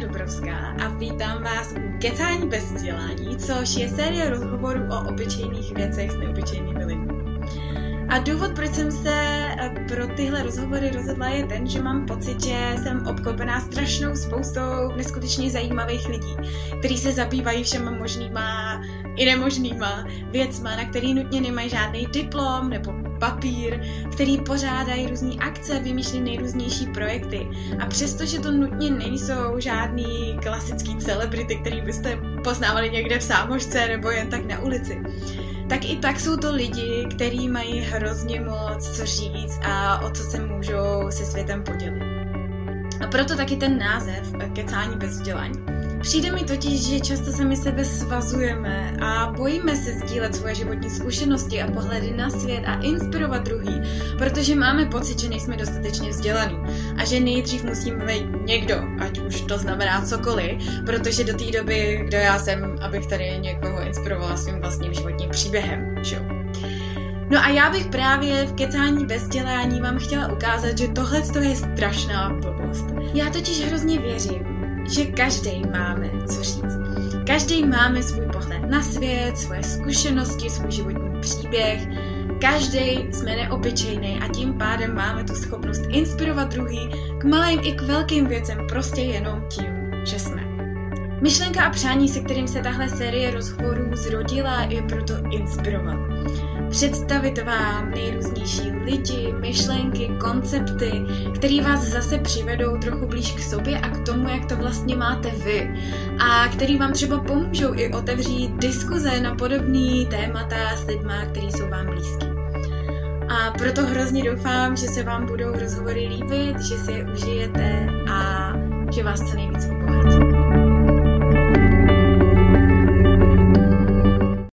Dubrovská a vítám vás u Kecání bez vzdělání, což je série rozhovorů o obyčejných věcech s neobyčejnými lidmi. A důvod, proč jsem se eh, pro tyhle rozhovory rozhodla, je ten, že mám pocit, že jsem obklopená strašnou spoustou neskutečně zajímavých lidí, kteří se zabývají všema možnýma i nemožnýma věcma, na který nutně nemají žádný diplom nebo papír, který pořádají různé akce, vymýšlí nejrůznější projekty. A přestože to nutně nejsou žádný klasický celebrity, který byste poznávali někde v sámošce nebo jen tak na ulici, tak i tak jsou to lidi, kteří mají hrozně moc co říct a o co se můžou se světem podělit. A proto taky ten název Kecání bez vzdělání. Přijde mi totiž, že často se my sebe svazujeme a bojíme se sdílet svoje životní zkušenosti a pohledy na svět a inspirovat druhý, protože máme pocit, že nejsme dostatečně vzdělaný a že nejdřív musíme být někdo, ať už to znamená cokoliv, protože do té doby, kdo já jsem, abych tady někoho inspirovala svým vlastním životním příběhem, že No a já bych právě v kecání bez dělání vám chtěla ukázat, že tohle je strašná blbost. Já totiž hrozně věřím, že každý máme co říct. Každý máme svůj pohled na svět, svoje zkušenosti, svůj životní příběh. Každý jsme neobyčejný a tím pádem máme tu schopnost inspirovat druhý k malým i k velkým věcem prostě jenom tím, že jsme. Myšlenka a přání, se kterým se tahle série rozhovorů zrodila, je proto inspirovat představit vám nejrůznější lidi, myšlenky, koncepty, které vás zase přivedou trochu blíž k sobě a k tomu, jak to vlastně máte vy. A který vám třeba pomůžou i otevřít diskuze na podobný témata s lidmi, který jsou vám blízký. A proto hrozně doufám, že se vám budou rozhovory líbit, že si je užijete a že vás co nejvíc obohatí.